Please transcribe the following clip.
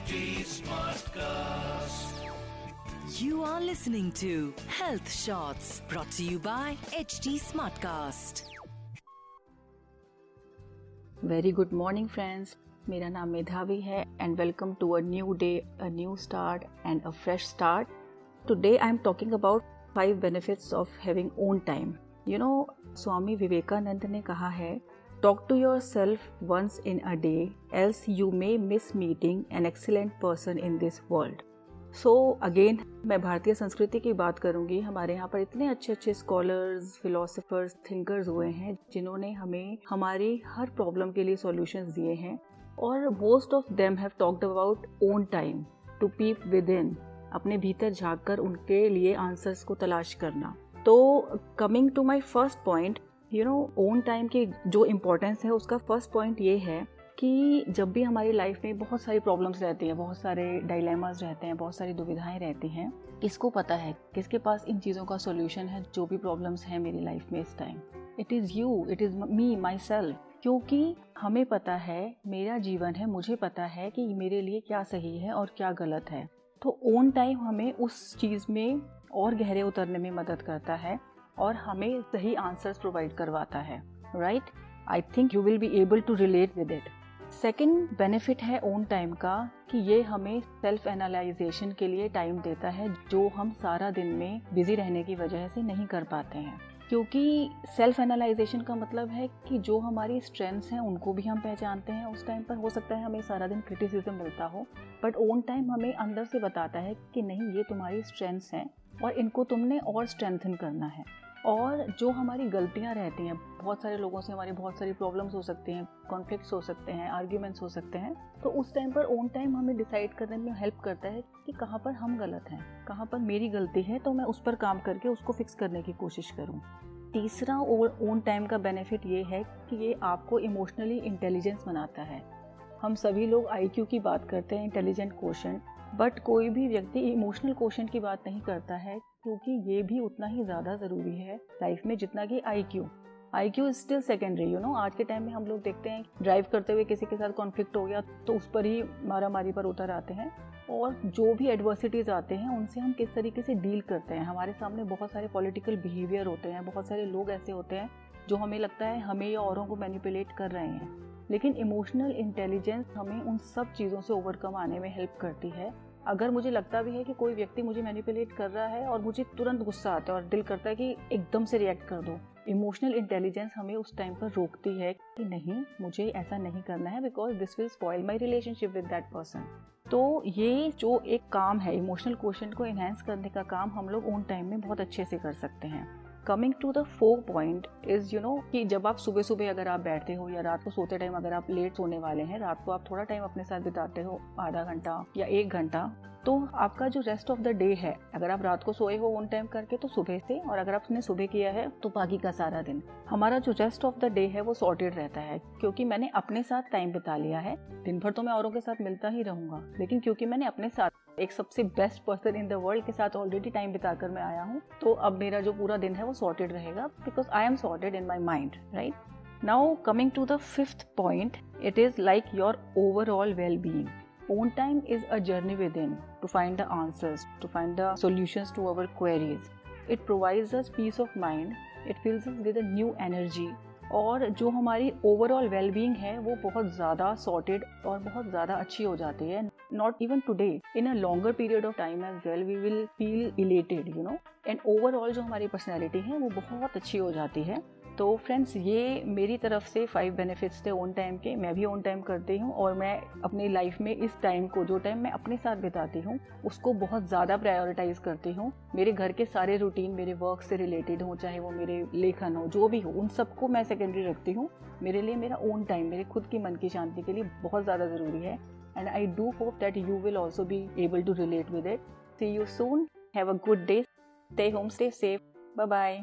HT Smartcast. You are listening to Health Shots brought to you by HT Smartcast. Very good morning friends मेरा नाम मेधावी है and welcome to a new day a new start and a fresh start today I am talking about five benefits of having own time you know Swami Vivekananda ने कहा है talk to yourself once in a day else you may miss meeting an excellent person in this world so again मैं भारतीय संस्कृति की बात करूँगी। हमारे यहाँ पर इतने अच्छे अच्छे स्कॉलर्स फिलोसफर्स थिंकर्स हुए हैं, जिन्होंने हमें, हमारी हर प्रॉब्लम के लिए सॉल्यूशंस दिए हैं। और most of them have talked about own time to peep within अपने भीतर झाँक कर उनके लिए आंसर्स को तलाश करना। तो coming to my first point you know own time की जो इम्पोर्टेंस है, उसका फ़र्स्ट पॉइंट ये है कि जब भी हमारी लाइफ में बहुत सारी प्रॉब्लम्स रहती हैं, बहुत सारे डायलेमास रहते हैं, बहुत सारी दुविधाएँ रहती हैं, किसको पता है? किसके पास इन चीज़ों का सोल्यूशन है, जो भी प्रॉब्लम्स हैं मेरी लाइफ में इस time it is you it is me myself क्योंकि हमें पता है, मेरा जीवन है, मुझे पता है कि मेरे लिए क्या सही है और क्या गलत है। तो ओन टाइम हमें उस चीज़ में और गहरे उतरने में मदद करता है। और हमें सही आंसर्स प्रोवाइड करवाता है right I think you will be able to relate with it second benefit है ओन टाइम का, कि ये हमें सेल्फ एनालाइजेशन के लिए टाइम देता है, जो हम सारा दिन में बिज़ी रहने की वजह से नहीं कर पाते हैं। क्योंकि सेल्फ एनालाइजेशन का मतलब है कि जो हमारी स्ट्रेंथ्स हैं, उनको भी हम पहचानते हैं। उस टाइम पर हो सकता है हमें सारा दिन क्रिटिसिज्म मिलता हो बट ओन टाइम हमें अंदर से बताता है कि नहीं, ये तुम्हारी स्ट्रेंथ्स हैं और इनको तुमने और स्ट्रेंथन करना है। और जो हमारी गलतियाँ रहती हैं, बहुत सारे लोगों से हमारी बहुत सारी प्रॉब्लम्स हो सकती हैं कॉन्फ्लिक्ट्स हो सकते हैं आर्ग्यूमेंट्स हो सकते हैं तो उस टाइम पर ओन टाइम हमें डिसाइड करने में हेल्प करता है कि कहाँ पर हम गलत हैं, कहाँ पर मेरी गलती है तो मैं उस पर काम करके उसको फिक्स करने की कोशिश करूँ। तीसरा ओन टाइम का बेनिफिट ये है कि ये आपको इमोशनली इंटेलिजेंस बनाता है। हम सभी लोग आईक्यू की बात करते हैं इंटेलिजेंट क्वेश्चन बट कोई भी व्यक्ति इमोशनल क्वेश्चन की बात नहीं करता है, क्योंकि ये भी उतना ही ज़्यादा ज़रूरी है लाइफ में जितना कि I Q I Q is still secondary you know आज के टाइम में हम लोग देखते हैं ड्राइव करते हुए किसी के साथ कॉन्फ्लिक्ट हो गया तो उस पर ही मारा मारी पर उतर आते हैं। और जो भी एडवर्सिटीज़ आते हैं, उनसे हम किस तरीके से डील करते हैं? हमारे सामने बहुत सारे पॉलिटिकल बिहेवियर होते हैं, बहुत सारे लोग ऐसे होते हैं, जो हमें लगता है हमें या औरों को मैनिपुलेट कर रहे हैं। लेकिन इमोशनल इंटेलिजेंस हमें उन सब चीज़ों से ओवरकम आने में हेल्प करती है। अगर मुझे लगता भी है कि कोई व्यक्ति मुझे मैनिपुलेट कर रहा है और मुझे तुरंत गुस्सा आता है और दिल करता है कि एकदम से रिएक्ट कर दो इमोशनल इंटेलिजेंस हमें उस टाइम पर रोकती है कि नहीं, मुझे ऐसा नहीं करना है because this will spoil my relationship with that person तो ये जो एक काम है इमोशनल क्वेश्चन को एनहेंस करने का काम हम लोग ओन टाइम में बहुत अच्छे से कर सकते हैं। Coming to the four point is you know कि जब आप सुबह सुबह अगर आप बैठते हो या रात को सोते टाइम अगर आप लेट सोने वाले हैं, रात को आप थोड़ा टाइम अपने साथ बिताते हो, आधा घंटा या एक घंटा तो आपका जो रेस्ट ऑफ़ द डे है, अगर आप रात को सोए हो ऑन टाइम करके तो सुबह से, और अगर आपने सुबह किया है तो बाकी का सारा दिन। हमारा जो रेस्ट ऑफ़ द डे है, वो सॉर्टेड रहता है, क्योंकि मैंने अपने साथ टाइम बिता लिया है। दिन भर तो मैं औरों के साथ मिलता ही रहूँगा, लेकिन क्योंकि मैंने अपने साथ एक सबसे best person in the world के साथ ऑलरेडी टाइम बिताकर मैं आया हूँ तो अब मेरा जो पूरा दिन है, वो सॉर्टेड रहेगा because I am sorted in my mind right now coming to the fifth point it is like your overall well being own time is a journey within. To find the answers, to find the solutions to our queries. It provides us peace of mind, it fills us with a new energy. और जो हमारी overall wellbeing है वो बहुत ज़्यादा sorted और बहुत ज़्यादा अच्छी हो जाती है. Not even today in a longer period of time as well we will feel elated you know and overall जो हमारी पर्सनैलिटी है वो बहुत अच्छी हो जाती है. तो फ्रेंड्स ये मेरी तरफ़ से फाइव बेनिफिट्स थे ऑन टाइम के। मैं भी ऑन टाइम करती हूँ और मैं अपनी लाइफ में इस टाइम को, जो टाइम मैं अपने साथ बिताती हूँ, उसको बहुत ज़्यादा प्रायोरिटाइज करती हूँ। मेरे घर के सारे रूटीन मेरे वर्क से रिलेटेड हो, चाहे वो मेरे लेखन हो, जो भी हो, उन सबको मैं सेकेंडरी रखती हूँ। मेरे लिए मेरा ओन टाइम मेरे खुद की मन की शांति के लिए बहुत ज़्यादा ज़रूरी है। And I do hope that you will also be able to relate with it see you soon have a good day stay home stay safe bye bye